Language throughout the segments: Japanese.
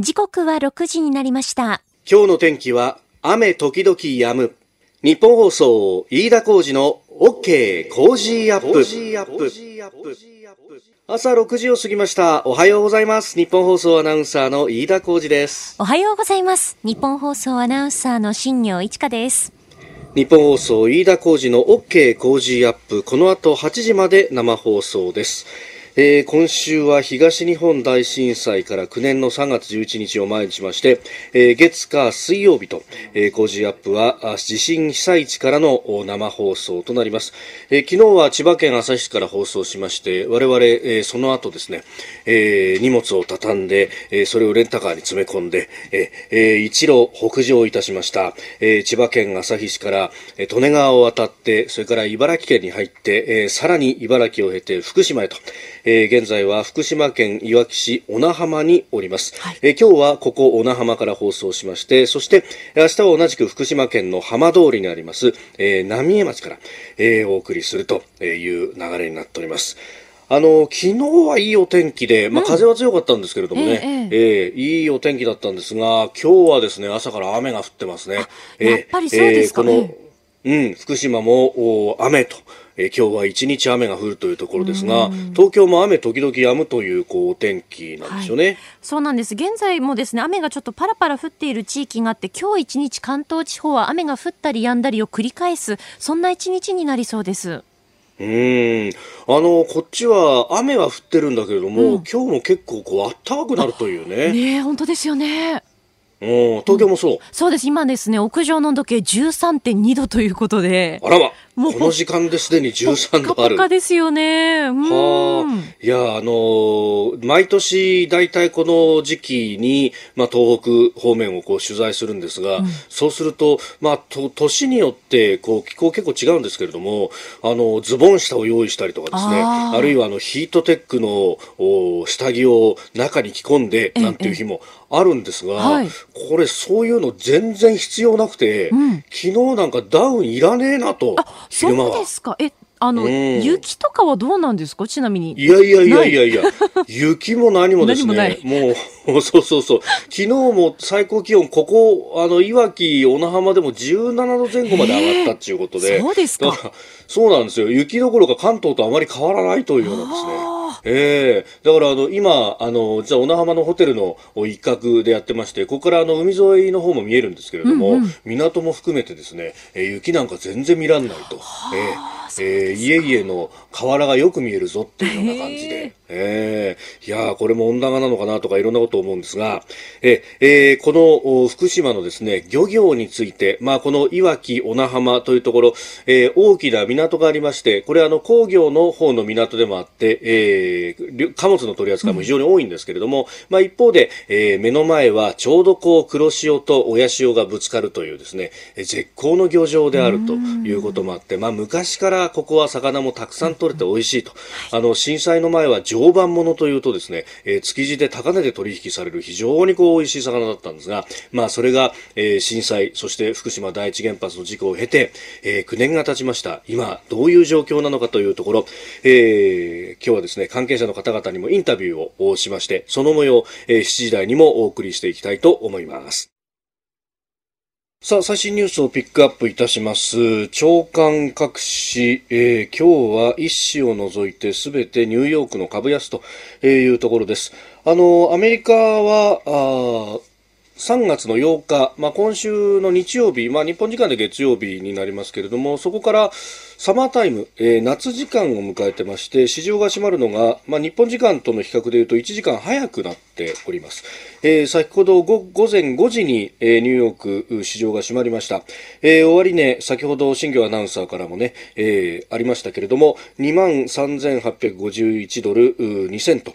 時刻は6時になりました。今日の天気は雨時々止む。ニッポン放送飯田浩司の OK Cozy up。朝6時を過ぎました。おはようございます。ニッポン放送アナウンサーの飯田浩司です。おはようございます。ニッポン放送アナウンサーの新行市佳です。ニッポン放送飯田浩司の OK Cozy up。この後8時まで生放送ですえー、今週は東日本大震災から9年の3月11日を前にしまして、えー、月火水曜日と、えー、工事アップは地震被災地からの生放送となります、えー、昨日は千葉県旭市から放送しまして我々、えー、その後ですね、えー、荷物を畳んで、えー、それをレンタカーに詰め込んで、えー、一路北上いたしました、えー、千葉県旭市から、えー、利根川を渡ってそれから茨城県に入って、えー、さらに茨城を経て福島へと、えー、現在は福島県いわき市小名浜におります、はい、えー、今日はここ小名浜から放送しましてそして明日は同じく福島県の浜通りにあります、えー、浪江町から、えー、お送りするという流れになっております。あの昨日はいいお天気で、まあ、風は強かったんですけれどもね、うん、ええ。えー、いいお天気だったんですが、今日はですね朝から雨が降ってますね。やっぱりそうですか、えー、このうん、福島も雨と、えー、今日は一日雨が降るというところですが、東京も雨時々止むというこうお天気なんですよね、はい、そうなんです。現在もですね、雨がちょっとパラパラ降っている地域があって、今日一日関東地方は雨が降ったり止んだりを繰り返す、そんな一日になりそうです。うん。あの、こっちは雨は降ってるんだけれども、うん、今日も結構こう、暖かくなるというね。ね本当ですよね。お東京もそう、うん、そうです。今ですね屋上の温度計13.2度ということで。あらま。もう。この時間ですでに13度ある。ポカですよね。はあ。いや、あのー、毎年大体この時期に、まあ、東北方面をこう取材するんですが、うん、そうすると、まあ、と、年によって、こう、気候結構違うんですけれども、あの、ズボン下を用意したりとかですね、あるいはあの、ヒートテックのお下着を中に着込んで、なんていう日もあるんですが、はい、これそういうの全然必要なくて、うん、昨日なんかダウンいらねえなと。そうですか。え、あの、うん、雪とかはどうなんですか？ちなみに。いやいやいやいやいや、雪も何もですね、もう、そうそうそう。昨日も最高気温、ここ、あの、いわき、小名浜でも17度前後まで上がったっていうことで。そうですか。そうなんですよ。雪どころか関東とあまり変わらないというようなですね。ええー、だからあの今あのじゃあ小名浜のホテルの一角でやってましてここからあの海沿いの方も見えるんですけれども、うんうん、港も含めてですね、えー、雪なんか全然見らんないと、えー、えー、家々の河原がよく見えるぞっていうような感じで。ええー、いやこれも温暖化なのかなとかいろんなことを思うんですが、ええー、この福島のですね、漁業について、まあこのいわき小名浜というところ、えー、大きな港がありまして、これあの工業の方の港でもあって、えー、貨物の取り扱いも非常に多いんですけれども、うん、まあ一方で、えー、目の前はちょうどこう黒潮と親潮がぶつかるというですね、絶好の漁場であるということもあって、まあ昔からここは魚もたくさん取れて美味しいと、あの震災の前は常磐ものというとですね、えー、築地で高値で取引される非常にこう美味しい魚だったんですが、まあそれが、えー、震災、そして福島第一原発の事故を経て、えー、9年が経ちました。今、どういう状況なのかというところ、えー、今日はですね、関係者の方々にもインタビューをしまして、その模様、えー、7時台にもお送りしていきたいと思います。さあ、最新ニュースをピックアップいたします。長官各紙、えー、今日は一紙を除いてすべてニューヨークの株安というところです。あの、アメリカは、あ3月の8日、まあ、今週の日曜日、まあ、日本時間で月曜日になりますけれども、そこからサマータイム、えー、夏時間を迎えてまして、市場が閉まるのが、まあ、日本時間との比較でいうと1時間早くなっております。えー、先ほど午前5時に、えー、ニューヨーク市場が閉まりました。えー、終値、先ほど新業アナウンサーからもね、えー、ありましたけれども、23,851ドル2セント。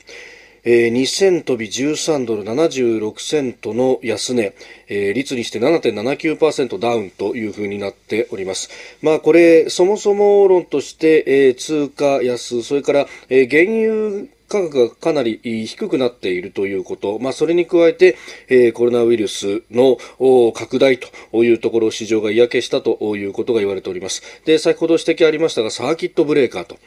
えー、2000飛び13ドル76セントの安値、えー、率にして7.79%ダウンというふうになっております。まあこれ、そもそも論として、えー、通貨安、それから、えー、原油価格がかなり低くなっているということ、まあ、それに加えて、えー、コロナウイルスの拡大というところを、市場が嫌気したということが言われております。で、先ほど指摘ありましたが、サーキットブレーカーと。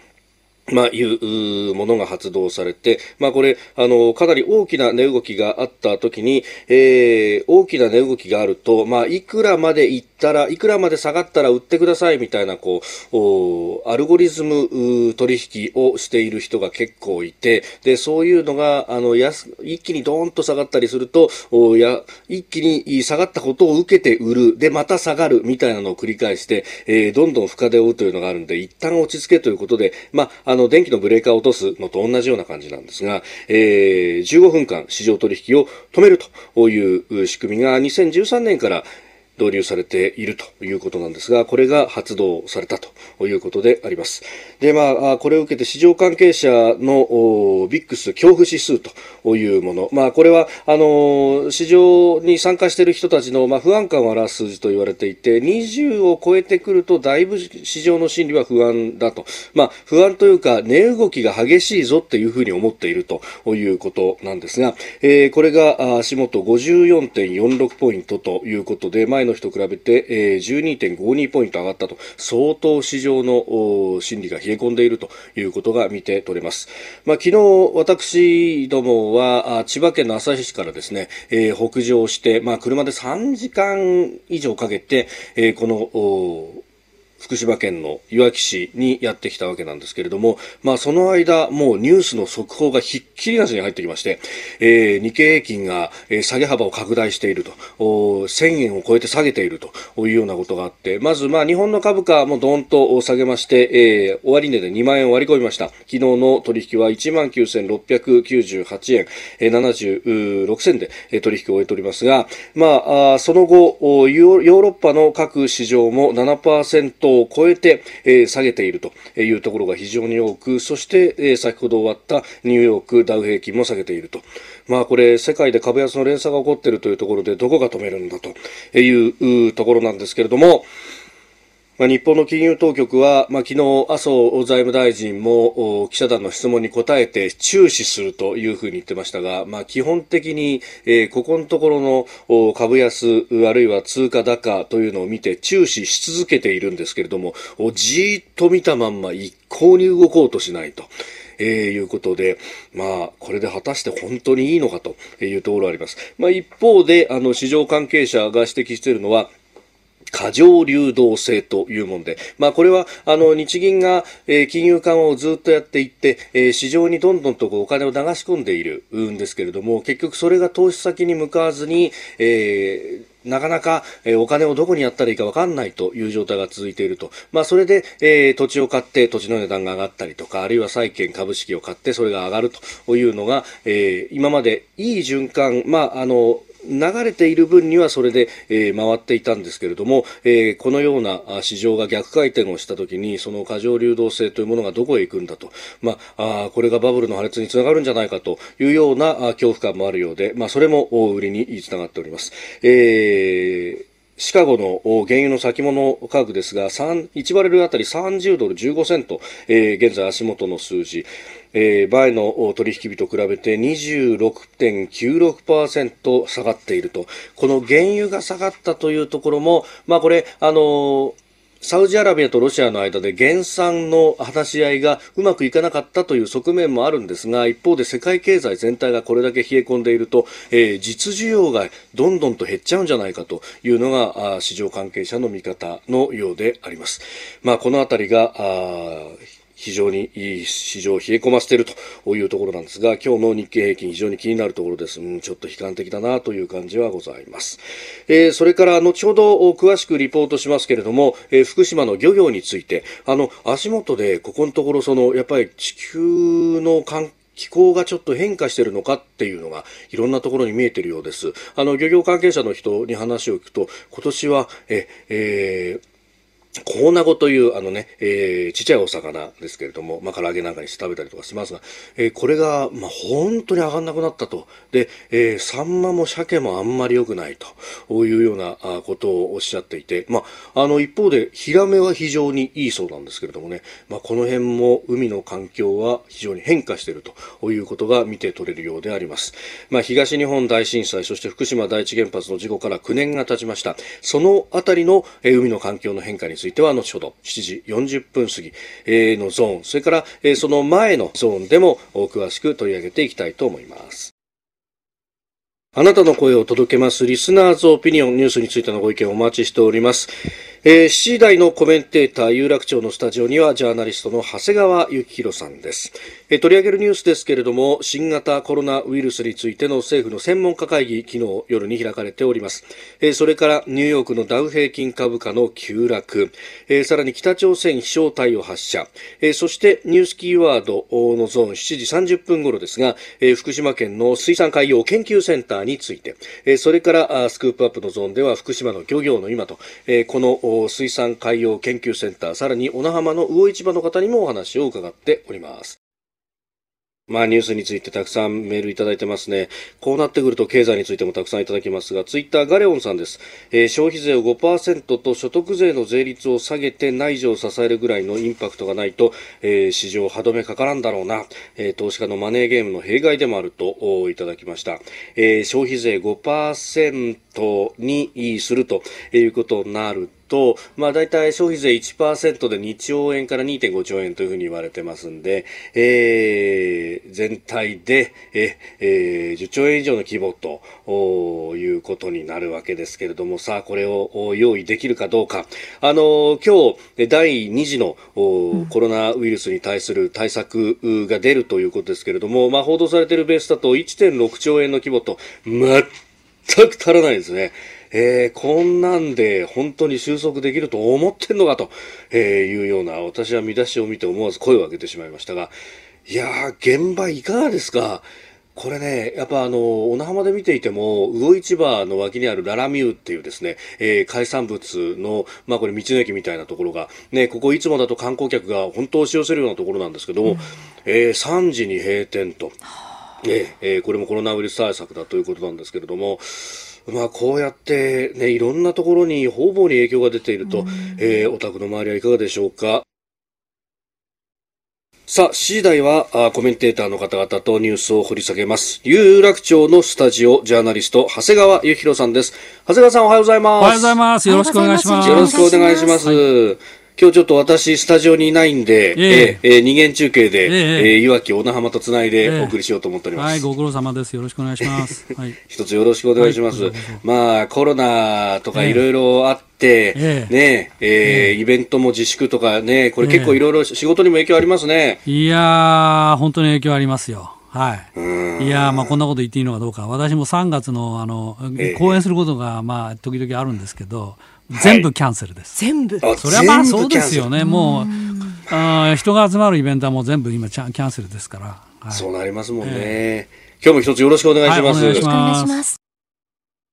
まあ、いうものが発動されて、まあ、これ、あの、かなり大きな値動きがあった時に、えー、大きな値動きがあると、まあ、いくらまでいったら、いくらまで下がったら売ってくださいみたいな、こう、アルゴリズム取引をしている人が結構いて、で、そういうのが、あの、安、一気にドーンと下がったりすると、おや、一気に下がったことを受けて売る、で、また下がるみたいなのを繰り返して、えー、どんどん深手を追うというのがあるんで、一旦落ち着けということで、まあ、あの、の電気のブレーカーを落とすのと同じような感じなんですが、えー、15分間市場取引を止めるという仕組みが2013年から導入されているということなんですが、これが発動されたということであります。で、まあ、これを受けて市場関係者のビックス恐怖指数というもの、まあ、これは、あの、市場に参加している人たちの、まあ、不安感を表す数字と言われていて、20を超えてくると、だいぶ市場の心理は不安だと。まあ、不安というか、値動きが激しいぞっていうふうに思っているということなんですが、えー、これが足元54.46ポイントということで、前のの日と比べて、えー、12.52ポイント上がったと相当市場の心理が冷え込んでいるということが見て取れます。まあ、昨日私どもは千葉県の旭市からですね、えー、北上して、まあ、車で3時間以上かけて、えー、この福島県のいわき市にやってきたわけなんですけれども、まあその間、もうニュースの速報がひっきりなしに入ってきまして、えー、日経平均が、え、下げ幅を拡大していると、1000円を超えて下げているというようなことがあって、まずまあ日本の株価もどんと下げまして、えー、終値で2万円を割り込みました。昨日の取引は19,698円、えー、76銭で取引を終えておりますが、まあ、その後、ヨーロッパの各市場も7%を超えて、えー、下げているというところが非常に多く、そして、えー、先ほど終わったニューヨークダウ平均も下げていると。まあこれ世界で株安の連鎖が起こっているというところでどこが止めるんだというところなんですけれども、まあ、日本の金融当局は、まあ、昨日、麻生財務大臣も記者団の質問に答えて注視するというふうに言ってましたが、まあ、基本的に、えー、ここのところの株安あるいは通貨高というのを見て注視し続けているんですけれども、じーっと見たまんま一向に動こうとしないと。えー、いうことで、まあ、これで果たして本当にいいのかというところあります。まあ、一方で、あの、市場関係者が指摘しているのは、過剰流動性というもので、まあ、これはあの日銀が、えー、金融緩和をずっとやっていって、えー、市場にどんどんとこうお金を流し込んでいるんですけれども結局それが投資先に向かわずに、えーなかなか、え、お金をどこにやったらいいか分かんないという状態が続いていると。まあ、それで、えー、土地を買って土地の値段が上がったりとか、あるいは債券株式を買ってそれが上がるというのが、えー、今までいい循環、まあ、あの、流れている分にはそれで、えー、回っていたんですけれども、えー、このような市場が逆回転をしたときにその過剰流動性というものがどこへ行くんだと、まあ、あこれがバブルの破裂につながるんじゃないかというような恐怖感もあるようで、まあ、それも売りにつながっております。えーシカゴの原油の先物価格ですが、1バレルあたり30ドル15セント、えー、現在足元の数字。えー、前の取引日と比べて26.96%下がっていると。この原油が下がったというところも、まあこれ、あのーサウジアラビアとロシアの間で減産の話し合いがうまくいかなかったという側面もあるんですが一方で世界経済全体がこれだけ冷え込んでいると、えー、実需要がどんどんと減っちゃうんじゃないかというのが市場関係者の見方のようであります。まあ、このあたりが非常にいい市場を冷え込ませているというところなんですが、今日の日経平均非常に気になるところです。うん、ちょっと悲観的だなという感じはございます。えー、それから後ほど詳しくリポートしますけれども、えー、福島の漁業について、あの、足元でここのところその、やっぱり地球の環気候がちょっと変化してるのかっていうのがいろんなところに見えてるようです。あの、漁業関係者の人に話を聞くと、今年は、え、えコーナゴというあのね、えー、ちっちゃいお魚ですけれども、まあ、唐揚げなんかにして食べたりとかしますが、えー、これが、まあ、本当に上がんなくなったと。で、えー、サンマも鮭もあんまり良くないというようなことをおっしゃっていて、まあ、あの、一方で、ヒラメは非常にいいそうなんですけれどもね、まあ、この辺も海の環境は非常に変化しているということが見て取れるようであります。まあ、東日本大震災、そして福島第一原発の事故から9年が経ちました。そのあたりの、えー、海の環境の変化についてついては後ほど7時40分過ぎのゾーン、それからその前のゾーンでも詳しく取り上げていきたいと思います。あなたの声を届けますリスナーズオピニオンニュースについてのご意見をお待ちしております。えー、7時台のコメンテーター、有楽町のスタジオにはジャーナリストの長谷川幸宏さんです。え、取り上げるニュースですけれども、新型コロナウイルスについての政府の専門家会議、昨日夜に開かれております。え、それからニューヨークのダウ平均株価の急落、え、さらに北朝鮮飛翔体を発射、え、そしてニュースキーワードのゾーン7時30分頃ですが、え、福島県の水産海洋研究センターについて、え、それからスクープアップのゾーンでは福島の漁業の今と、え、この水産海洋研究センター、さらに小名浜の魚市場の方にもお話を伺っております。まあニュースについてたくさんメールいただいてますね。こうなってくると経済についてもたくさんいただきますが、ツイッターガレオンさんです。えー、消費税を5%と所得税の税率を下げて内需を支えるぐらいのインパクトがないと、えー、市場歯止めかからんだろうな。えー、投資家のマネーゲームの弊害でもあるといただきました。えー、消費税5%にするということになると、まあ大体消費税1%で2兆円から2.5兆円というふうに言われてますんで、えー、全体で、ええー、10兆円以上の規模ということになるわけですけれども、さあこれを用意できるかどうか。あの、今日、第2次のコロナウイルスに対する対策が出るということですけれども、まあ報道されているベースだと1.6兆円の規模と、全く足らないですね。えー、こんなんで本当に収束できると思ってんのかと、えいうような、私は見出しを見て思わず声を上げてしまいましたが、いやー、現場いかがですか？これね、やっぱあの、小名浜で見ていても、魚市場の脇にあるララミューっていうですね、えー、海産物の、まあこれ道の駅みたいなところが、ね、ここいつもだと観光客が本当押し寄せるようなところなんですけども、うん、えー、3時に閉店と、えー、これもコロナウイルス対策だということなんですけれども、まあ、こうやってね、いろんなところに方々に影響が出ていると、えー、お宅の周りはいかがでしょうか。さあ、7時台はあコメンテーターの方々とニュースを掘り下げます。有楽町のスタジオ、ジャーナリスト、長谷川幸宏さんです。長谷川さんおはようございます。おはようございます。よろしくお願いします。よろしくお願いします。はい今日ちょっと私、スタジオにいないんで、えええー、二元中継で、ええー、いわき小名浜とつないでお送りしようと思っております。はい、ご苦労様です。よろしくお願いします。はい、一つよろしくお願いします。はい、まあ、コロナとかいろいろあって、ええねえー、イベントも自粛とかね、これ結構いろいろ仕事にも影響ありますね。いやー、本当に影響ありますよ。はい。いやまあこんなこと言っていいのかどうか。私も3月の、あの、講演することが、まあ、時々あるんですけど、全部キャンセルです。全部。それはまあそうですよね。もうあ人が集まるイベントはもう全部今キャンセルですから。はい、そうなりますもんね、えー、今日も一つよろしくお願いします。はい、よろしくお願いします。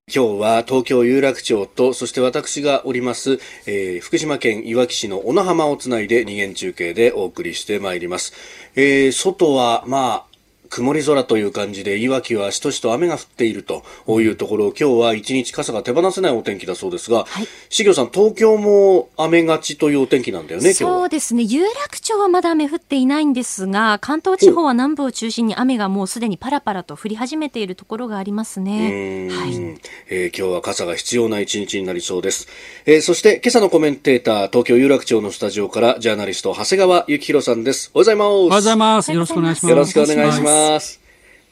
今日は東京有楽町と、そして私がおります、えー、福島県いわき市の小名浜をつないで二元中継でお送りしてまいります。えー、外は、まあ、曇り空という感じで、いわきはしとしと雨が降っているというところ、今日は一日傘が手放せないお天気だそうですが、はい、しぎょさん、東京も雨がちというお天気なんだよね、そうですね。有楽町はまだ雨降っていないんですが、関東地方は南部を中心に雨がもうすでにパラパラと降り始めているところがありますね。はい、えー、今日は傘が必要な一日になりそうです。えー、そして今朝のコメンテーター、東京有楽町のスタジオからジャーナリスト、長谷川幸宏さんです。おはようございます。おはようございます。よろしくお願いします。よろしくお願いします。ます。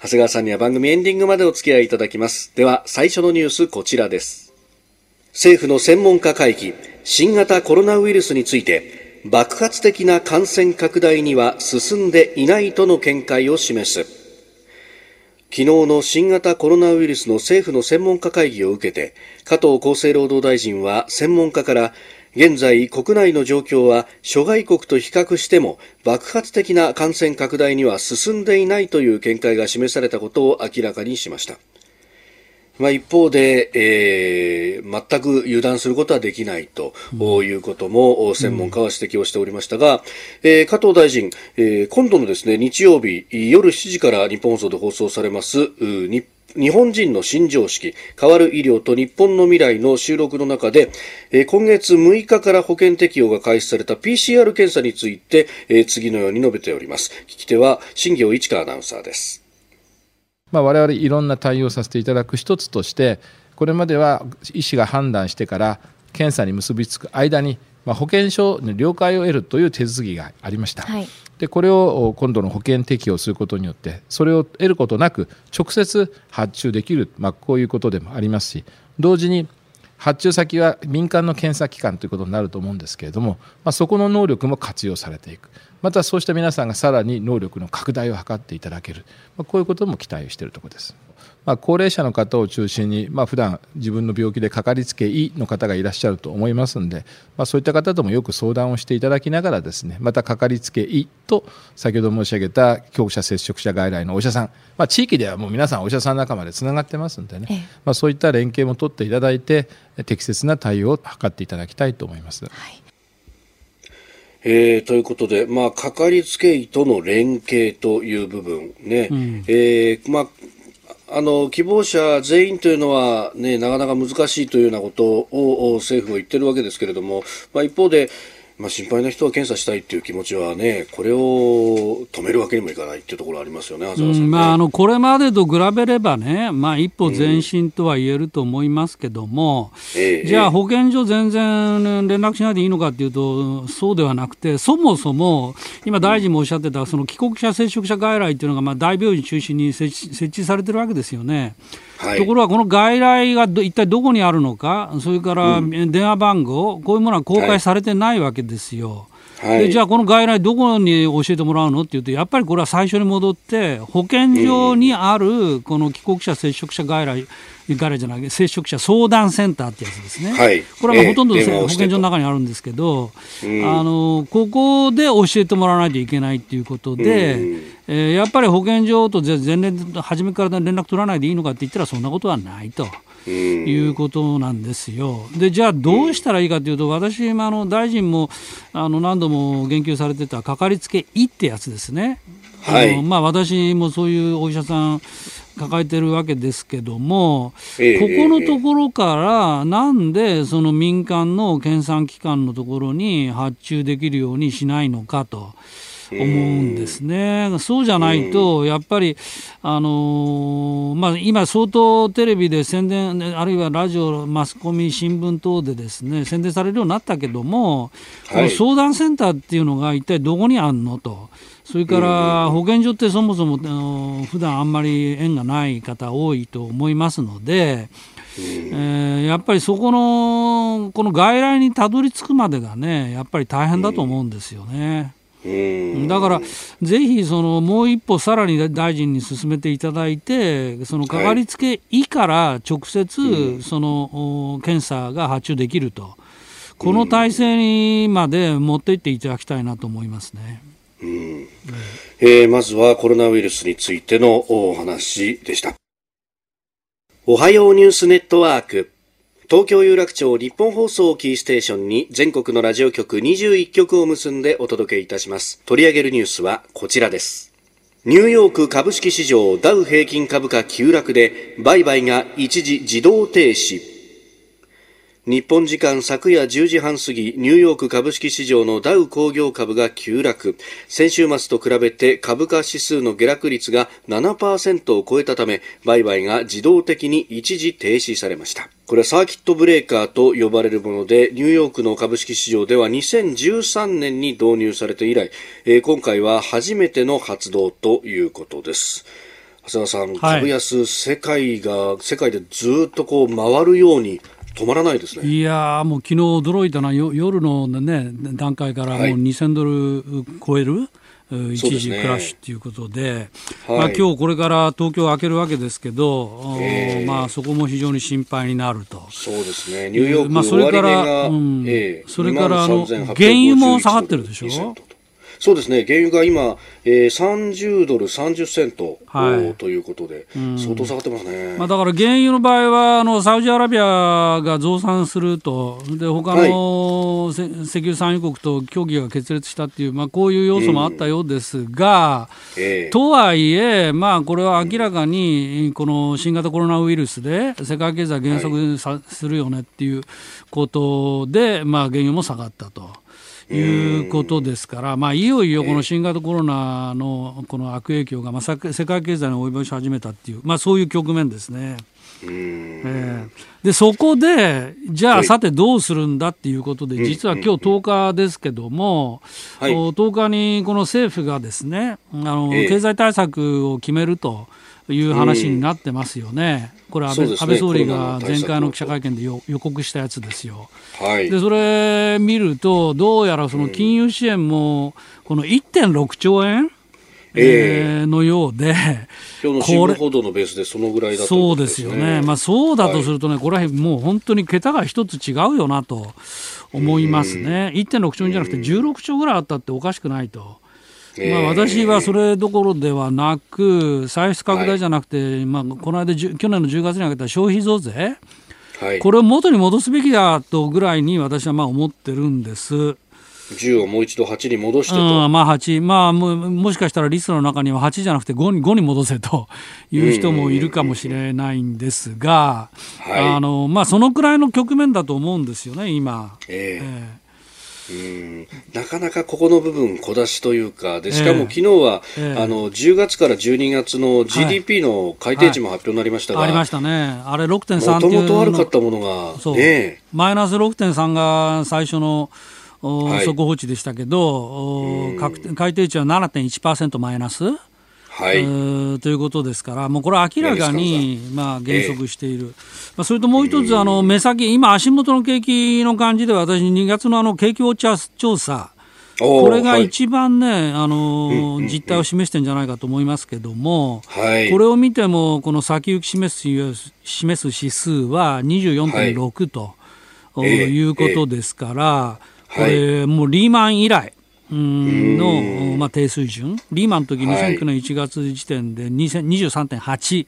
長谷川さんには番組エンディングまでお付き合いいただきます。では、最初のニュースこちらです。政府の専門家会議、新型コロナウイルスについて、爆発的な感染拡大には進んでいないとの見解を示す。昨日の新型コロナウイルスの政府の専門家会議を受けて、加藤厚生労働大臣は専門家から現在国内の状況は諸外国と比較しても爆発的な感染拡大には進んでいないという見解が示されたことを明らかにしました。まあ、一方で、えー、全く油断することはできないということも専門家は指摘をしておりましたが、うん、えー、加藤大臣、えー、今度のですね、日曜日夜7時から日本放送で放送されます日日本人の新常識、変わる医療と日本の未来の収録の中で、え今月6日から保険適用が開始された PCR 検査について、え次のように述べております。聞き手は新業一川アナウンサーです。まあ、我々いろんな対応させていただく一つとして、これまでは医師が判断してから検査に結びつく間にまあ、保険証の了解を得るという手続きがありました。はいでこれを今度の保険適用することによってそれを得ることなく直接発注できる、まあ、こういうことでもありますし同時に発注先は民間の検査機関ということになると思うんですけれども、まあ、そこの能力も活用されていくまたそうした皆さんがさらに能力の拡大を図っていただける、まあ、こういうことも期待しているところです。まあ、高齢者の方を中心に、まあ普段自分の病気でかかりつけ医の方がいらっしゃると思いますので、まあ、そういった方ともよく相談をしていただきながらですねまたかかりつけ医と先ほど申し上げた強者接触者外来のお医者さん、まあ、地域ではもう皆さんお医者さん仲間でつながってますんでね、ええ、まあ、そういった連携も取っていただいて適切な対応を図っていただきたいと思います。はい。えー、ということで、まあ、かかりつけ医との連携という部分ね、うん、えー、まあ、あの希望者全員というのは、ね、なかなか難しいというようなことを政府も言ってるわけですけれども、まあ、一方で、まあ、心配な人は検査したいという気持ちはね、これを止めるわけにもいかないというところありますよね、ね。まあ、あのこれまでと比べればね、まあ、一歩前進とは言えると思いますけども、うん、じゃあ、保健所全然連絡しないでいいのかというと、そうではなくて、そもそも、今、大臣もおっしゃってた、その帰国者、接触者外来というのが、まあ、大病院中心に設置設置されてるわけですよね。はい、ところが、この外来が一体どこにあるのか、それから電話番号、こういうものは公開されてないわけですよ。はい、でじゃあ、この外来、どこに教えてもらうのっていうと、やっぱりこれは最初に戻って、保健所にあるこの帰国者、接触者外来、外来じゃない、接触者相談センターってやつですね、はい、これはほとんど、えー、保健所の中にあるんですけど、あのここで教えてもらわないといけないっていうことで、えー、やっぱり保健所と全連初めから連絡取らないでいいのかって言ったら、そんなことはないと。いうことなんですよ。でじゃあどうしたらいいかというと私もあの大臣もあの何度も言及されてたかかりつけ医ってやつですね。はい、あのまあ、私もそういうお医者さん抱えてるわけですけども、えー、ここのところからなんでその民間の検査機関のところに発注できるようにしないのかと。思うんですね。そうじゃないと、やっぱり、あのー、まあ、今、相当テレビで宣伝、あるいはラジオ、マスコミ、新聞等でですね宣伝されるようになったけども、はい、相談センターっていうのが一体どこにあるのと。それから保健所ってそもそもあの普段あんまり縁がない方多いと思いますので、えー、やっぱりそこのこの外来にたどり着くまでがねやっぱり大変だと思うんですよね。だから、ぜひそのもう一歩さらに大臣に進めていただいて、そのかかりつけ医から直接その検査が発注できると、この体制にまで持っていっていただきたいなと思いますね。うん、えー、まずはコロナウイルスについてのお話でした。おはようニュースネットワーク。東京有楽町日本放送キーステーションに全国のラジオ局21局を結んでお届けいたします。取り上げるニュースはこちらです。ニューヨーク株式市場ダウ平均株価急落で売買が一時自動停止。日本時間昨夜10時半過ぎ、ニューヨーク株式市場のダウ工業株が急落。先週末と比べて株価指数の下落率が7%を超えたため、売買が自動的に一時停止されました。これはサーキットブレーカーと呼ばれるもので、ニューヨークの株式市場では2013年に導入されて以来、えー、今回は初めての発動ということです。長谷川さん、株安、世界が、世界でずっとこう回るように止まらないですね。いやもう昨日驚いたな、夜の、ね、段階からもう2000ドル超える、はい、一時クラッシュということで、はい、まあ今日これから東京を開けるわけですけど、えー、まあ、そこも非常に心配になると。そうですね、ニューヨークまあ、それから、うん、えー、それからあの原油も下がってるでしょ？そうですね、原油が今、えー、30ドル30セント、はい、ということで、相当下がってますね、まあ、だから原油の場合はあの、サウジアラビアが増産すると、で他の、はい、石油産油国と協議が決裂したっていう、まあ、こういう要素もあったようですが、うん。えー、とはいえ、まあ、これは明らかに、この新型コロナウイルスで世界経済減速さ、するよねっていうことで、まあ、原油も下がったと。いうことですから、まあ、いよいよこの新型コロナのこの悪影響が、まあ、世界経済に及ぼし始めたっていう、まあ、そういう局面ですね。うんえー、でそこで、じゃあ、さてどうするんだっていうことで、実は今日10日ですけども、はい、10日にこの政府がですねあの、経済対策を決めると。いう話になってますよね、これ安倍、ね、安倍総理が前回の記者会見で予告したやつですよ。はい、でそれ見ると、どうやらその金融支援も、この1.6兆円、えー、のようで、今日の新聞報道のベースでそのぐらいだと、ね、そうですよね、まあ、そうだとするとね、はい、これはもう本当に桁が一つ違うよなと思いますね、1.6兆円じゃなくて16兆ぐらいあったっておかしくないと。まあ、私はそれどころではなく、歳出拡大じゃなくて、はい、まあ、この間、去年の10月に挙げた消費増税、はい、これを元に戻すべきだとぐらいに私はまあ思ってるんです。10をもう一度8に戻してと、うん、まあ8、まあも、もしかしたらリストの中には8じゃなくて5に ,5 に戻せという人もいるかもしれないんですが、あのまあ、そのくらいの局面だと思うんですよね、今。えー、えーうん。なかなかここの部分、小出しというか、でしかも昨日は、えー、あの10月から12月の GDP の改定値も発表になりましたが、はいはい、ありましたね、あれ6.3もともと悪かったものが、ね、マイナス6.3が最初の速報値でしたけど、改定値は7.1%マイナス？はい、ということですから、もうこれは明らかに、まあ、減速している、えー、まあ、それともう一つ、あの目先、今、足元の景気の感じで、私、2月のあの景気ウォッチャー調査、これが一番ね、はい、あの実態を示してるんじゃないかと思いますけども、はい、これを見ても、この先行き示す示す指数は24.6と、はい、いうことですから、これ、もうリーマン以来の、まあ、低水準、リーマンの時2009年1月時点で23.8、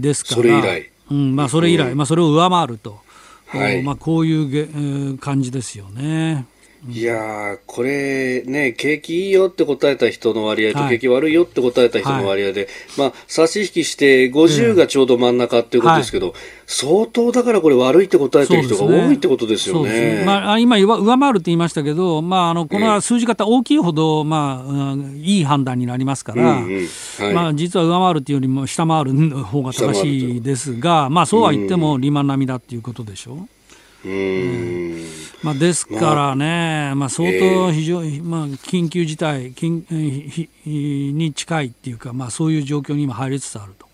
ですから、それ以来、うんまあ、それ以来、まあ、それを上回ると、はい。まあ、こういう感じですよね。いやこれね、景気いいよって答えた人の割合と、景気悪いよって答えた人の割合で、はい、まあ、差し引きして50がちょうど真ん中っていうことですけど、はい、相当だからこれ悪いって答えてる人が多いってことですよね。ね。まあ、今上回るって言いましたけど、まあ、あのこの数字方大きいほど、まあ、うん、いい判断になりますから、うんうんはい、まあ、実は上回るっていうよりも下回る方が正しいですが、まあ、そうは言ってもリーマン並みだっていうことでしょう。うん。まあ、ですからね、まあ、相当非常に、まあ、緊急事態緊に近いっていうか、まあ、そういう状況に今入りつつあると。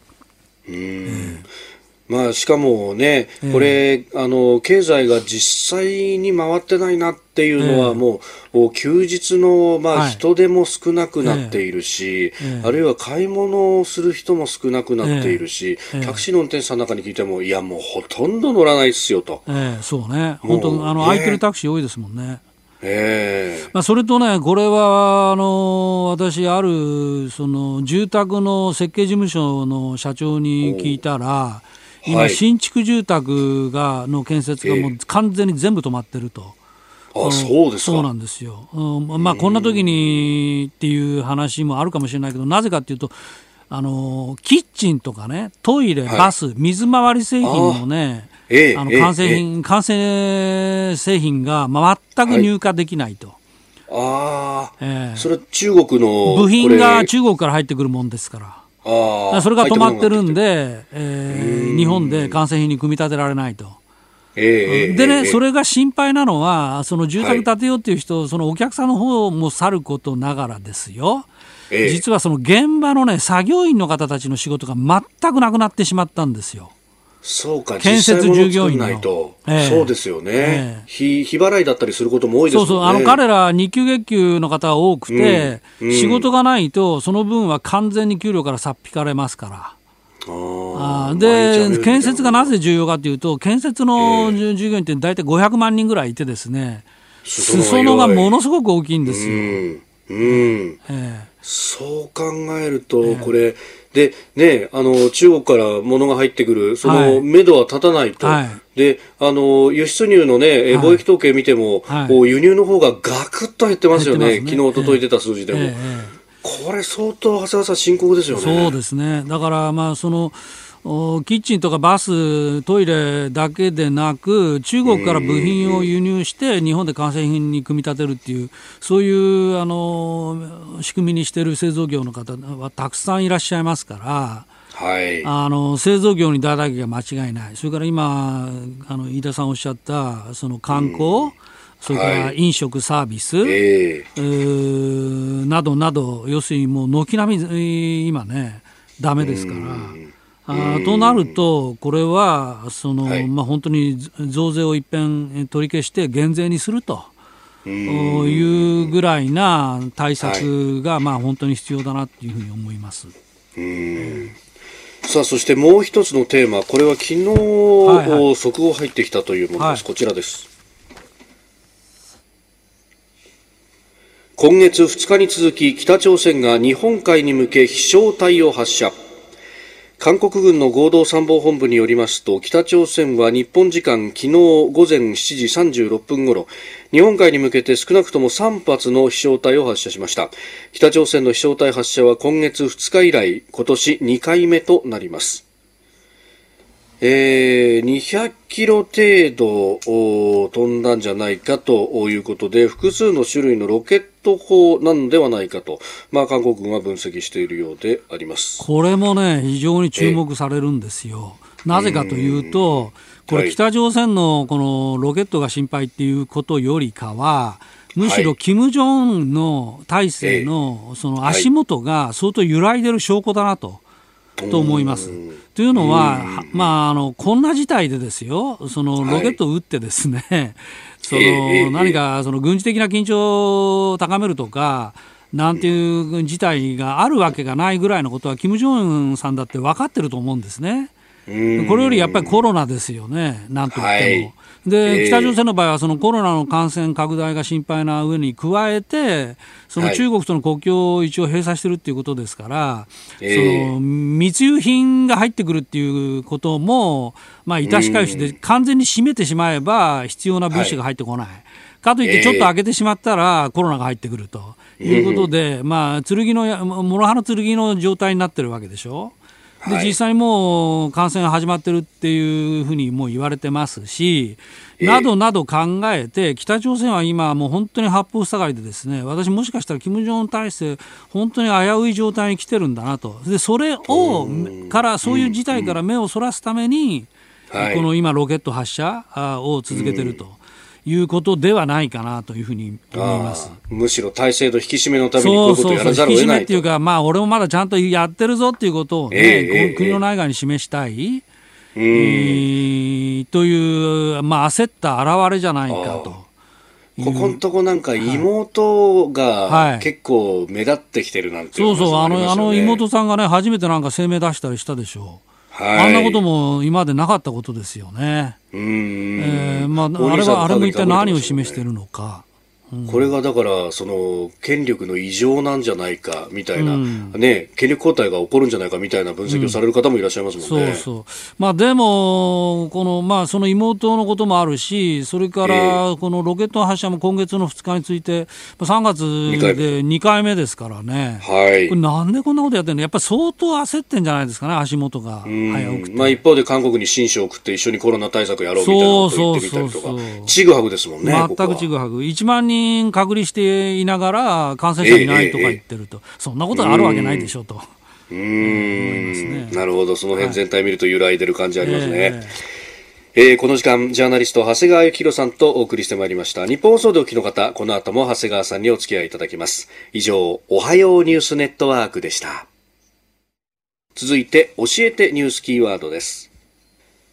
うん、えーまあ、しかもね、これ、えー、あの、経済が実際に回ってないなっていうのは、もう、えー、休日の、まあ、人手も少なくなっているし、えー、あるいは買い物をする人も少なくなっているし、タクシーの運転手さんの中に聞いても、いや、もうほとんど乗らないっすよと。そうね。本当あの、空いてるタクシー多いですもんね。えーまあ、それとね、これはあの私、あるその住宅の設計事務所の社長に聞いたら、今、新築住宅がの建設がもう完全に全部止まってると。あそうですそうなんですよ、うん、まあ、こんな時にっていう話もあるかもしれないけど、なぜかというと、あのキッチンとかね、トイレ、バス、水回り製品のね、あの完成品、完成製品が全く入荷できないと。はい、ああ、えー、それ中国の部品が中国から入ってくるもんですから。それが止まってるんで、えー、日本で完成品に組み立てられないと。えー、でね、えー、それが心配なのは、その住宅建てようっていう人、はい、そのお客さんの方もさることながらですよ、えー、実はその現場のね、作業員の方たちの仕事が全くなくなってしまったんですよ。そうか、建設従業員の。えー、そうですよね、えー、日。日払いだったりすることも多いですね。そうそう、あの彼ら日給月給の方が多くて、うんうん、仕事がないと、その分は完全に給料からさっ引かれますから。あで、建設がなぜ重要かというと、建設の従業員って大体500万人ぐらいいてですね、裾野がものすごく大きいんですよ。うん、うんえー、そう考えると、これ、で、ね、あの、中国から物が入ってくる、その、目処は立たないと。はい、で、あの、輸出入のね、貿易統計見ても、はい、輸入の方がガクッと減ってますよね。ね昨日、一昨日出た数字でも。えーえー、これ相当、長谷川さん深刻ですよね。そうですね。だから、まあ、その、キッチンとかバス、トイレだけでなく、中国から部品を輸入して、日本で完成品に組み立てるっていう、そういうあの仕組みにしている製造業の方はたくさんいらっしゃいますから、はい、あの製造業に大打撃が間違いない、それから今、あの飯田さんおっしゃったその観光、うん、それから飲食サービス、はい、えー、などなど、要するにもう軒並み今ね、だめですから。あとなると、これはその、はい、まあ、本当に増税を一遍取り消して減税にすると。いうぐらいな対策が、まあ、本当に必要だなというふうに思います。さあそしてもう一つのテーマこれは昨日、はいはい、速報入ってきたというものです、はい、こちらです。今月2日に続き北朝鮮が日本海に向け飛翔体を発射韓国軍の合同参謀本部によりますと北朝鮮は日本時間昨日午前7時36分ごろ日本海に向けて少なくとも3発の飛翔体を発射しました。北朝鮮の飛翔体発射は今月2日以来今年2回目となります。えー、200キロ程度飛んだんじゃないかということで、複数の種類のロケット砲なのではないかと、まあ、韓国軍は分析しているようでありますこれもね、非常に注目されるんですよ。なぜかというと、これ、北朝鮮のこのロケットが心配っていうことよりかは、むしろ金正恩の体制のその足元が相当揺らいでる証拠だなと。と思います。というのは、まあ、あのこんな事態でですよ、そのロケットを撃ってですね、はい、その何かその軍事的な緊張を高めるとか、なんていう事態があるわけがないぐらいのことは、金正恩さんだって分かってると思うんですね。これよりやっぱりコロナですよね、なんといっても。はいで、北朝鮮の場合はそのコロナの感染拡大が心配な上に加えて、その中国との国境を一応閉鎖してるっていうことですから、その密輸品が入ってくるっていうことも、まあ、致し返しで完全に閉めてしまえば必要な物資が入ってこない。かといってちょっと開けてしまったらコロナが入ってくるということで、まあ、剣の、諸刃の剣の状態になってるわけでしょ。で実際にもう感染が始まってるっていうふうにもう言われてますし、などなど考えて、北朝鮮は今、もう本当に八方塞がりで、ですね私、もしかしたら金正恩体制、本当に危うい状態に来てるんだなと、でそれをからそういう事態から目をそらすために、この今、ロケット発射を続けてると。いうことではないかなというふうに思います。むしろ体制度引き締めのためにこういうことをやらざるを得ないっていうか、まあ、俺もまだちゃんとやってるぞっていうことをね、えー、国の内外に示したい、えー、という、まあ、焦った表れじゃないかと。ここのとこなんか妹が結構目立ってきてるなんて、ねはい、そうそうあのあの妹さんがね初めてなんか声明出したりしたでしょう。はい、あんなことも今までなかったことですよね。うん、えー、まあ、あれはあれも一体何を示しているのか。これがだからその権力の異常なんじゃないかみたいな、うん、ね、権力交代が起こるんじゃないかみたいな分析をされる方もいらっしゃいますもんね。うん、そうそう。まあ、でもこの、まあ、その妹のこともあるし、それからこのロケット発射も今月の2日について、3月で2回目ですからね、はい、これなんでこんなことやってるの？やっぱり相当焦ってんじゃないですかね、足元が。まあ、一方で韓国に親書を送って一緒にコロナ対策やろうみたいなことを言ってみたりとか、ちぐはぐですもんね。全くちぐはぐ。1万人隔離していながら感染者いないとか言ってると、えーえー、そんなことあるわけないでしょうと。うん、ね、なるほど、その辺全体見ると揺らいでる感じありますね。はいえー、この時間、ジャーナリスト、長谷川幸宏さんとお送りしてまいりました。日本放送でお聞きの方、この後も長谷川さんにお付き合いいただきます。以上、おはようニュースネットワークでした。続いて、教えてニュースキーワードです。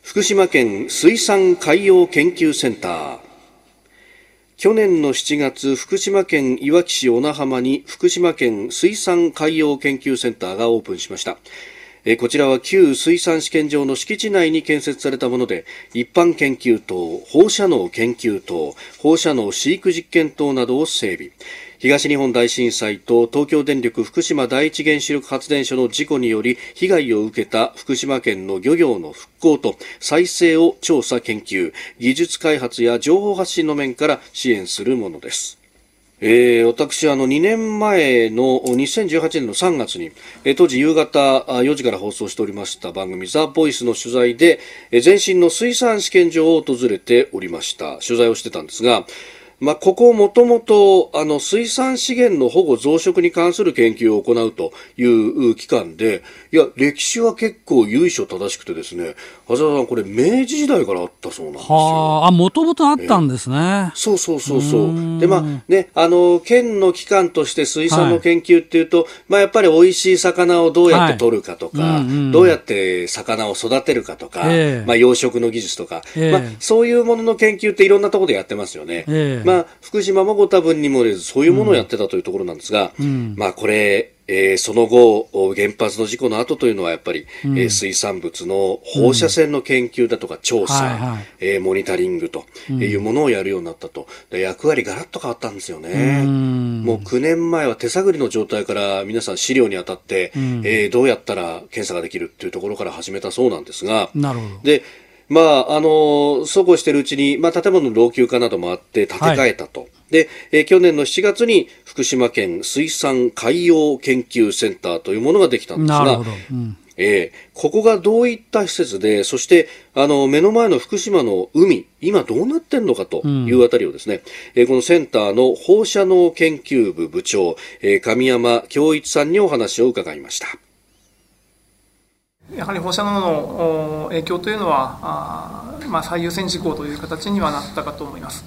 福島県水産海洋研究センター。去年の7月、福島県いわき市小名浜に福島県水産海洋研究センターがオープンしました。こちらは旧水産試験場の敷地内に建設されたもので、一般研究棟、放射能研究棟、放射能飼育実験棟などを整備。東日本大震災と東京電力福島第一原子力発電所の事故により被害を受けた福島県の漁業の復興と再生を調査研究、技術開発や情報発信の面から支援するものです。えー、私、あの、2年前の2018年の3月に、えー、当時夕方4時から放送しておりました番組ザ・ボイスの取材で、えー、前身の水産試験場を訪れておりました。取材をしてたんですが、まあ、ここもともと、あの、水産資源の保護増殖に関する研究を行うという機関で、いや、歴史は結構由緒正しくてですね、長谷川さん、これ明治時代からあったそうなんですよ。はあ、もともとあったんですね。そうそうそうそう。で、まあ、ね、あの、県の機関として水産の研究っていうと、はい、まあ、やっぱり美味しい魚をどうやって取るかとか、はいうんうん、どうやって魚を育てるかとか、えー、まあ、養殖の技術とか、えー、まあ、そういうものの研究っていろんなところでやってますよね。えーまあ、福島もご多分にもれず、そういうものをやってたというところなんですが、うん、まあ、これ、えー、その後、原発の事故の後というのはやっぱり、うん、えー、水産物の放射線の研究だとか調査、うんはいはい、えー、モニタリングというものをやるようになったと。役割ガラッと変わったんですよね。うもう9年前は手探りの状態から皆さん資料に当たって、うん、えー、どうやったら検査ができるっていうところから始めたそうなんですが、なるほど。で、まあ、あの、そうこうしているうちに、まあ、建物の老朽化などもあって建て替えたと。はい、で、えー、去年の7月に福島県水産海洋研究センターというものができたんですが、なるほど。うんえー、ここがどういった施設で、そして、あの、目の前の福島の海、今どうなってんのかというあたりをですね、うん、えー、このセンターの放射能研究部部長、えー、神山京一さんにお話を伺いました。やはり放射能の影響というのはあ、まあ、最優先事項という形にはなったかと思います。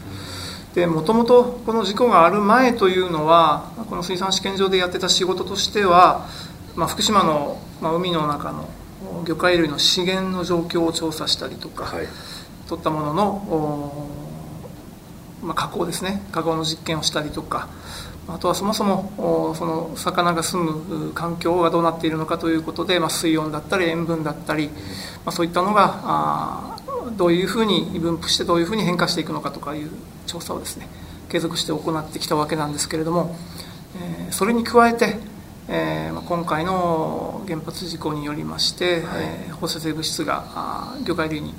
でもともとこの事故がある前というのはこの水産試験場でやってた仕事としては、まあ、福島の、まあ、海の中の魚介類の資源の状況を調査したりとか、はい、取ったものの、まあ、加工ですね。加工の実験をしたりとかあとはそもそもその魚が住む環境がどうなっているのかということで、まあ、水温だったり塩分だったり、まあ、そういったのがあどういうふうに分布してどういうふうに変化していくのかとかいう調査をですね継続して行ってきたわけなんですけれども、えー、それに加えて、えー、今回の原発事故によりまして、はい、えー、放射性物質が魚介類に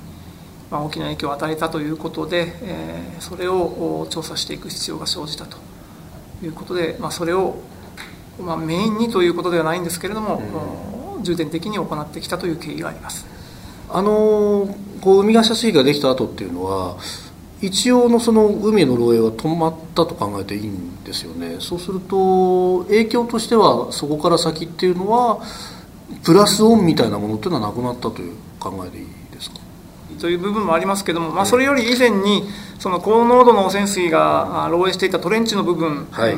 大きな影響を与えたということで、えそれを調査していく必要が生じたということで、まあ、それを、まあ、メインにということではないんですけれども、うん、重点的に行ってきたという経緯があります。あのこう海ヶ水ができた後っていうのは一応のその海の漏洩は止まったと考えていいんですよね。そうすると影響としてはそこから先っていうのはプラスオンみたいなものっていうのはなくなったという考えでいいですか？という部分もありますけども、まあ、それより以前にその高濃度の汚染水が漏洩していたトレンチの部分、はい。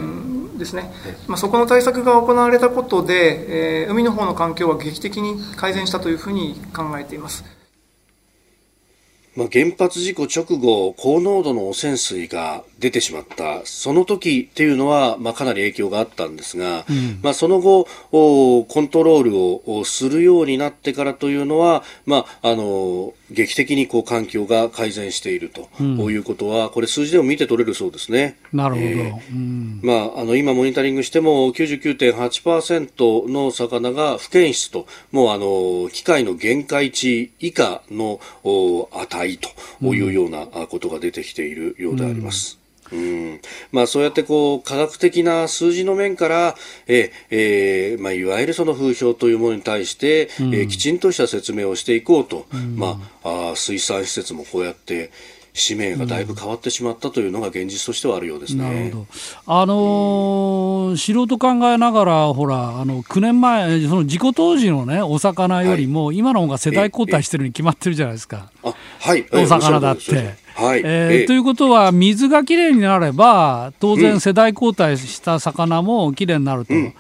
ですね、まあ、そこの対策が行われたことで、えー、海の方の環境は劇的に改善したというふうに考えています。まあ、原発事故直後、高濃度の汚染水が出てしまった、その時っていうのは、まあ、かなり影響があったんですが、うん、まあ、その後、コントロールをするようになってからというのは、まあ、あの、劇的にこう環境が改善していると、うん、いうことは、これ数字でも見て取れるそうですね。なるほど。えーうん、まあ、あの、今モニタリングしても99.8%の魚が不検出と、もうあの、機械の限界値以下の値というようなことが出てきているようであります。うんまあ、そうやってこう科学的な数字の面からえ、えーまあ、いわゆるその風評というものに対して、うん、えー、きちんとした説明をしていこうと、うん、まあ、あ水産施設もこうやって使命がだいぶ変わってしまったというのが現実としてはあるようですね。なるほど。あのーうん、素人考えながら、ほら、あの9年前、その事故当時の、ね、お魚よりも、今の方が世代交代してるに決まってるじゃないですか、はい、お魚だって。はい。えー、ということは、水がきれいになれば、当然、世代交代した魚もきれいになると。うん。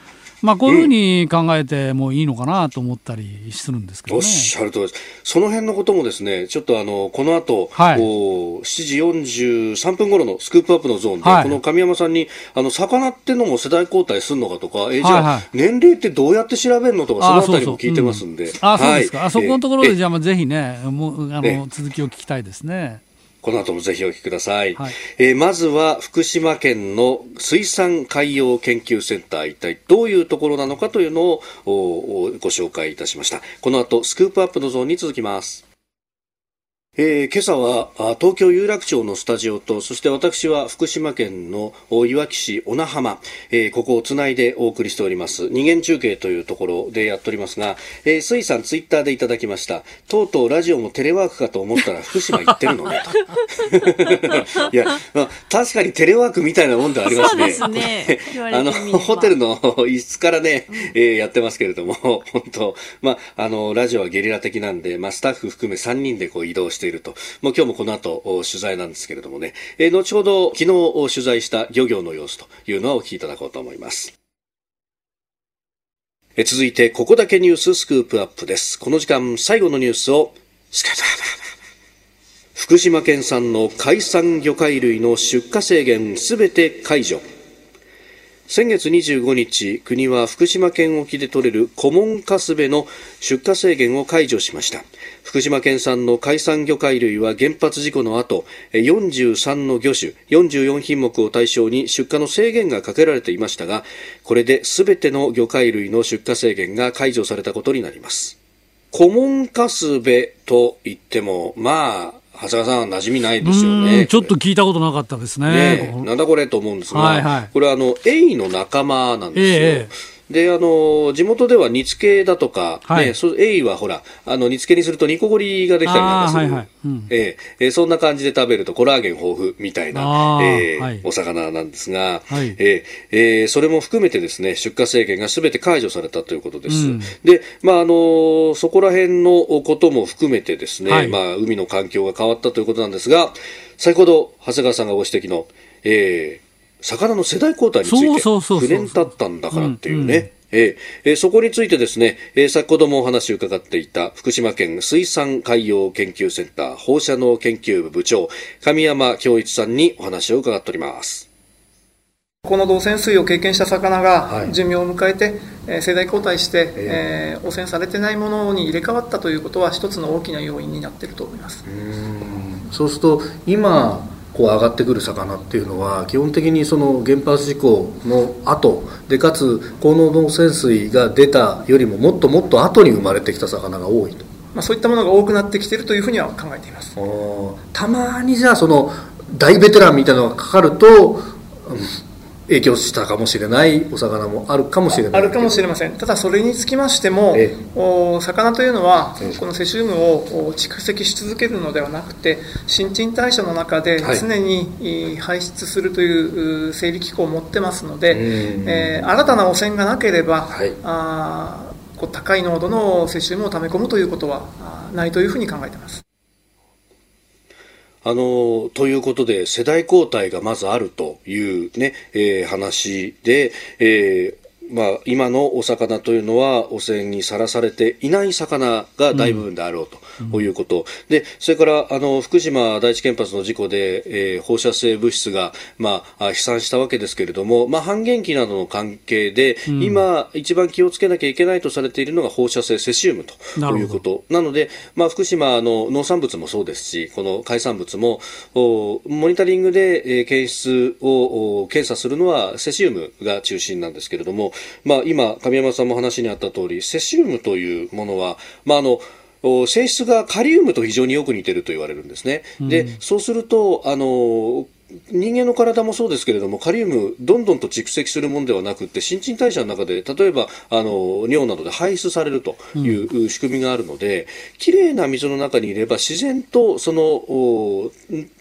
まあ、こういうふうに考えてもいいのかなと思ったりするんですけど、ね、おっしゃるとりです。その辺のこともですね、ちょっとあの、この後、はい、7時43分頃のスクープアップのゾーンで、はい、この神山さんに、あの、魚ってのも世代交代するのかとか、えじゃあ、はい。はい、年齢ってどうやって調べるのとか、そのあたりも聞いてますんで。あ、そうですか。あそこのところで、じゃあ、ぜひね、もう、あの、続きを聞きたいですね。この後もぜひお聞きください、はい、えー、まずは福島県の水産海洋研究センター。一体どういうところなのかというのをご紹介いたしました。この後スクープアップのゾーンに続きますえー、今朝は東京有楽町のスタジオとそして私は福島県のいわき市小名浜、えー、ここをつないでお送りしております。二元中継というところでやっておりますが、えー、水さんツイッターでいただきました。とうとうラジオもテレワークかと思ったら福島行ってるのねと。いや、まあ、確かにテレワークみたいなもんではありますね。そうですね。あのホテルの一室からね、えー、やってますけれども本当。まああのラジオはゲリラ的なんで、まあ、スタッフ含め3人でこう移動してしていると。もう今日もこの後取材なんですけれどもね、えー、後ほど昨日取材した漁業の様子というのをお聞きいただこうと思います。え続いて、ここだけニューススクープアップです。この時間、最後のニュースを、福島県産の海産魚介類の出荷制限すべて解除。先月25日、国は福島県沖で取れるコモンカスベの出荷制限を解除しました。福島県産の海産魚介類は原発事故の後、43の魚種、44品目を対象に出荷の制限がかけられていましたが、これで全ての魚介類の出荷制限が解除されたことになります。コモンカスベといっても、まあ、長谷川さん、馴染みないですよね。ちょっと聞いたことなかったですね。ねなんだこれと思うんですが、はいはい、これはあの、エイの仲間なんですよ。えーで、あの、地元では煮付けだとか、はい、ね、そエイはほら、あの、煮付けにすると煮こごりができたりなんかする。はいはい。うん、えー、そんな感じで食べるとコラーゲン豊富みたいな、えーはい、お魚なんですが、はい、えー、えー、それも含めてですね、出荷制限がすべて解除されたということです。うん、で、まあ、あの、そこら辺のことも含めてですね、はい、まあ、海の環境が変わったということなんですが、先ほど、長谷川さんがご指摘の、えー、魚の世代交代について9年経ったんだからっていうね。えー、そこについてですね、えー、先ほどもお話を伺っていた福島県水産海洋研究センター放射能研究部部長神山京一さんにお話を伺っております。この動線水を経験した魚が寿命を迎えて、はい、世代交代して、えー、汚染されてないものに入れ替わったということは一つの大きな要因になっていると思います。そうすると今こう上がってくる魚っていうのは基本的にその原発事故の後でかつ高濃度汚染水が出たよりももっともっと後に生まれてきた魚が多いと、まあ、そういったものが多くなってきているというふうには考えています。たまにじゃあその大ベテランみたいなのがかかると、影響したかもしれないお魚もあるかもしれない。あるかもしれません。ただそれにつきましてもお魚というのはこのセシウムを蓄積し続けるのではなくて新陳代謝の中で常に排出するという生理機構を持ってますので、えー、新たな汚染がなければ、はい、あこう高い濃度のセシウムを溜め込むということはないというふうに考えていますあの、ということで、世代交代がまずあるというね、えー、話で、えー、まあ、今のお魚というのは汚染にさらされていない魚が大部分であろうと。いうこと、うん、でそれからあの福島第一原発の事故で、えー、放射性物質が、まあ、飛散したわけですけれども、まあ、半減期などの関係で、うん、今、一番気をつけなきゃいけないとされているのが放射性セシウムということ。なので、まあ、福島の農産物もそうですしこの海産物もモニタリングで、えー、検出を検査するのはセシウムが中心なんですけれどもまあ、今、神山さんも話にあった通り、セシウムというものは、まあ、あの、性質がカリウムと非常によく似てると言われるんですね。で、そうすると、あの、人間の体もそうですけれどもカリウムどんどんと蓄積するものではなくて新陳代謝の中で例えばあの尿などで排出されるという仕組みがあるので、うん、きれいな水の中にいれば自然とその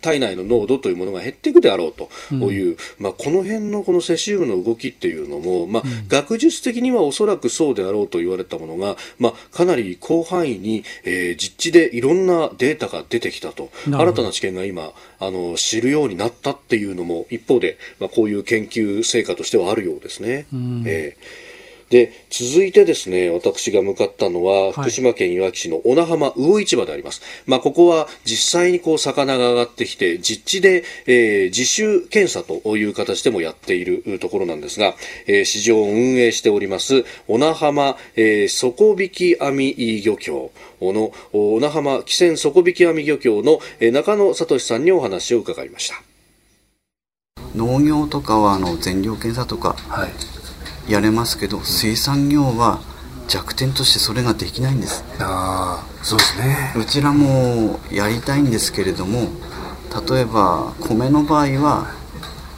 体内の濃度というものが減っていくであろうという、うん、まあ、この辺のこのセシウムの動きっていうのも、まあ、学術的にはおそらくそうであろうと言われたものが、まあ、かなり広範囲に、えー、実地でいろんなデータが出てきたと。新たな知見が今あの知るようになったっていうのも一方で、まあ、こういう研究成果としてはあるようですね。うん、えーで、続いてですね、私が向かったのは、福島県いわき市の小名浜魚市場であります。まあ、ここは実際にこう、魚が上がってきて、実地で、えー、自主検査という形でもやっているところなんですが、えー、市場を運営しております、小名浜、えー、底引き網漁協の、小名浜汽船底引き網漁協の、えー、中野聡さんにお話を伺いました。農業とかはあの全量検査とかやれますけど、水産業は弱点としてそれができないんです。ああそうですね。うちらもやりたいんですけれども例えば米の場合は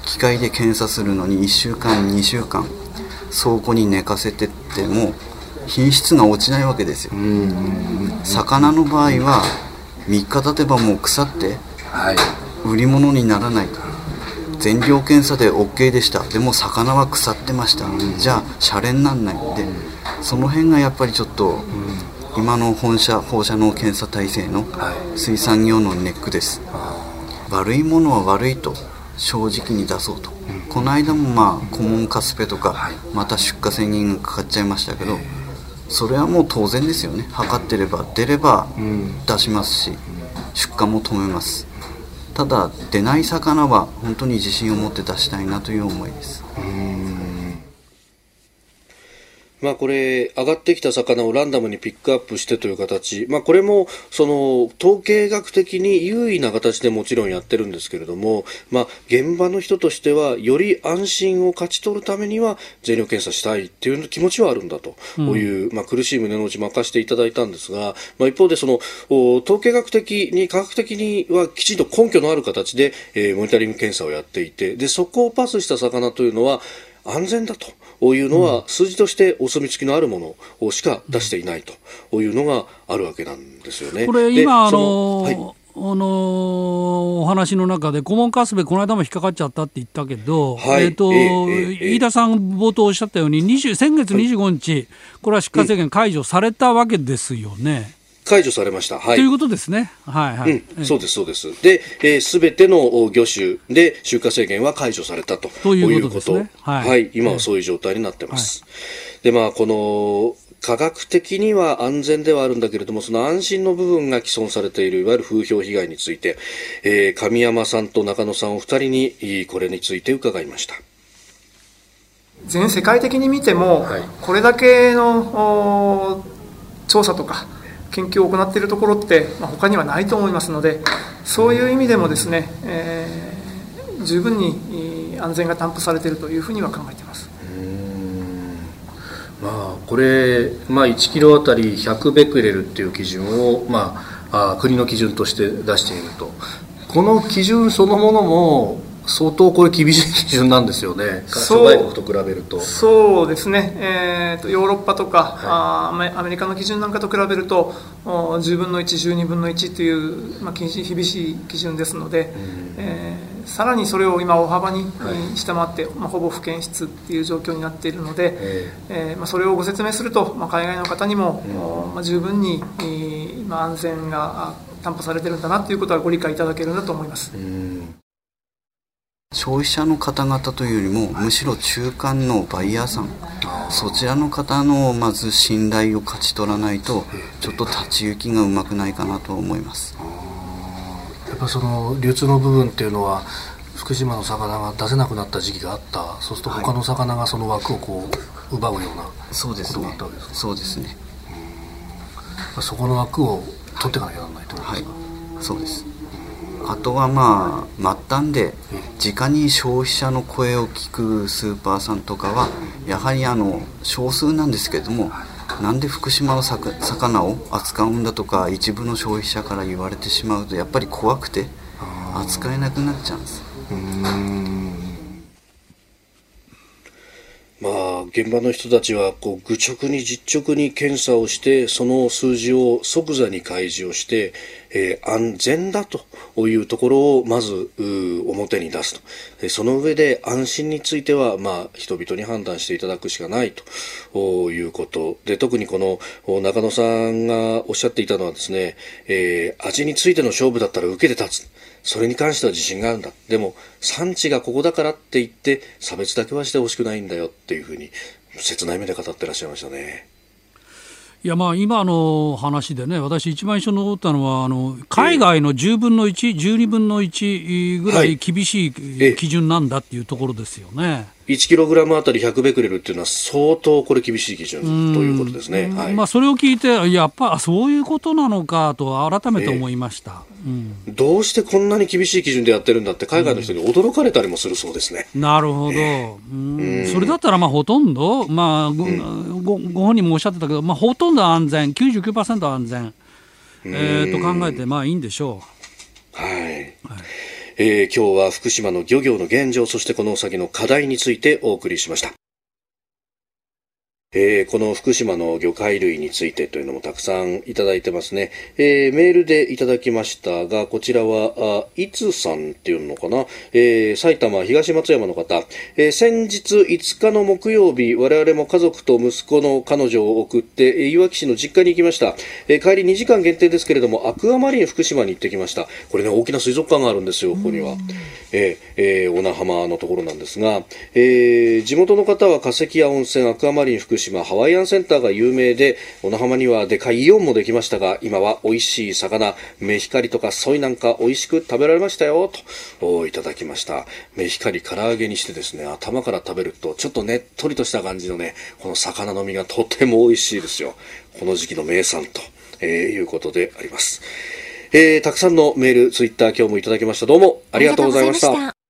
機械で検査するのに1週間2週間倉庫に寝かせてっても品質が落ちないわけですよ。魚の場合は3日経てばもう腐って売り物にならないと全量検査で OK でした。でも魚は腐ってました、じゃあシャレになんない。ん。でその辺がやっぱりちょっと、今の本社放射能検査体制の水産業のネックです、悪いものは悪いと正直に出そうと、この間もまあ顧問カスペとか、また出荷宣言がかかっちゃいましたけど、それはもう当然ですよね。測ってれば出れば出しますし、出荷も止めますただ出ない魚は本当に自信を持って出したいなという思いです。まあこれ、上がってきた魚をランダムにピックアップしてという形、まあこれも、その、統計学的に優位な形でもちろんやってるんですけれども、まあ現場の人としては、より安心を勝ち取るためには、全量検査したいっていう気持ちはあるんだと。いう、うん、まあ苦しい胸の内任せていただいたんですが、まあ一方でその、統計学的に、科学的にはきちんと根拠のある形で、えー、モニタリング検査をやっていて、で、そこをパスした魚というのは、安全だというのは、数字としてお墨付きのあるものしか出していないというのがあるわけなんですよね。これ今あの、はい、あのお話の中で、顧問カスベ、この間も引っかかっちゃったって言ったけど、はい、えーと、えー、飯田さん、冒頭おっしゃったように、20先月25日、はい、これは出荷制限解除されたわけですよね。解除されました。はい。ということですね。はいはい。うん、そうです、そうです。で、す、えー、べ、ての魚種で出荷制限は解除されたとということですね。はい、はい。今はそういう状態になってます。はい、で、まあ、この、科学的には安全ではあるんだけれども、その安心の部分が既存されている、いわゆる風評被害について、えー、神山さんと中野さんお二人に、これについて伺いました。全世界的に見ても、はい、これだけの調査とか研究を行っているところって、まあ、他にはないと思いますのでそういう意味でもですね、えー、十分に安全が担保されているというふうには考えています。まあ、これ、まあ、1キロあたり100ベクレルっていう基準を、まあ、あ国の基準として出しているとこの基準そのものも相当これ厳しい基準なんですよね、諸外国と比べると。そうですね、えーと、ヨーロッパとか、はい、あアメリカの基準なんかと比べると、10分の1、12分の1という、まあ、厳しい基準ですので、うん、えー、さらにそれを今、大幅に下回って、はい、まあ、ほぼ不検出っていう状況になっているので、えー、えー、まあ、それをご説明すると、まあ、海外の方にも、うん、まあ、十分に、えー、今、安全が担保されてるんだなということはご理解いただけるんだと思います。うん消費者の方々というよりもむしろ中間のバイヤーさん。そちらの方のまず信頼を勝ち取らないとちょっと立ち行きがうまくないかなと思います。やっぱその流通の部分っていうのは福島の魚が出せなくなった時期があった。そうすると他の魚がその枠をこう奪うようなことがあったわけですか？そうですね。そこの枠を取っていかなきゃならないと思いますか、はい、そうですあとはまあ末端で直に消費者の声を聞くスーパーさんとかはやはりあの少数なんですけれどもなんで福島の魚を扱うんだとか一部の消費者から言われてしまうとやっぱり怖くて扱えなくなっちゃうんです。まあ、現場の人たちはこう愚直に実直に検査をしてその数字を即座に開示をして、えー、安全だというところをまず表に出すとその上で安心については、まあ、人々に判断していただくしかないということで特にこの中野さんがおっしゃっていたのはですね、えー、味についての勝負だったら受けて立つそれに関しては自信があるんだ。でも、産地がここだからって言って、差別だけはしてほしくないんだよっていうふうに、切ない目で語ってらっしゃいましたね。いやまあ今の話でね、私、一番印象に残ったのは、あの海外の10分の1、12分の1ぐらい厳しい基準なんだっていうところですよね。1キログラムあたり100ベクレルっていうのは相当これ厳しい基準ということですね。はい、まあそれを聞いて、やっぱそういうことなのかと改めて思いました。うん、どうしてこんなに厳しい基準でやってるんだって海外の人に驚かれたりもするそうですね。なるほど、うん、それだったらまあほとんど、まあ、ごご本人もおっしゃってたけど、まあ、ほとんど安全、99%安全、えー、と考えて、まあいいんでしょう。はい、はいえー、今日は福島の漁業の現状、そしてこの先の課題についてお送りしました。えー、この福島の魚介類についてというのもたくさんいただいてますね。えー、メールでいただきましたが、こちらは、あいつさんっていうのかな、えー、埼玉東松山の方、え先日5日の木曜日、我々も家族と息子の彼女を送って、いわき市の実家に行きました。え帰り2時間限定ですけれども、アクアマリン福島に行ってきました。これね、大きな水族館があるんですよ、ここには。え、えー、小名浜のところなんですが、えー、地元の方は化石や温泉、アクアマリン福島島、ハワイアンセンターが有名で、小名浜にはでかいイオンもできましたが、今は美味しい魚、メヒカリとかソイなんか美味しく食べられましたよ、といただきました。メヒカリ唐揚げにしてですね、頭から食べると、ちょっとねっとりとした感じのね、この魚の身がとても美味しいですよ。この時期の名産と、えー、いうことであります。えー、たくさんのメール、ツイッター今日もいただきました。どうもありがとうございました。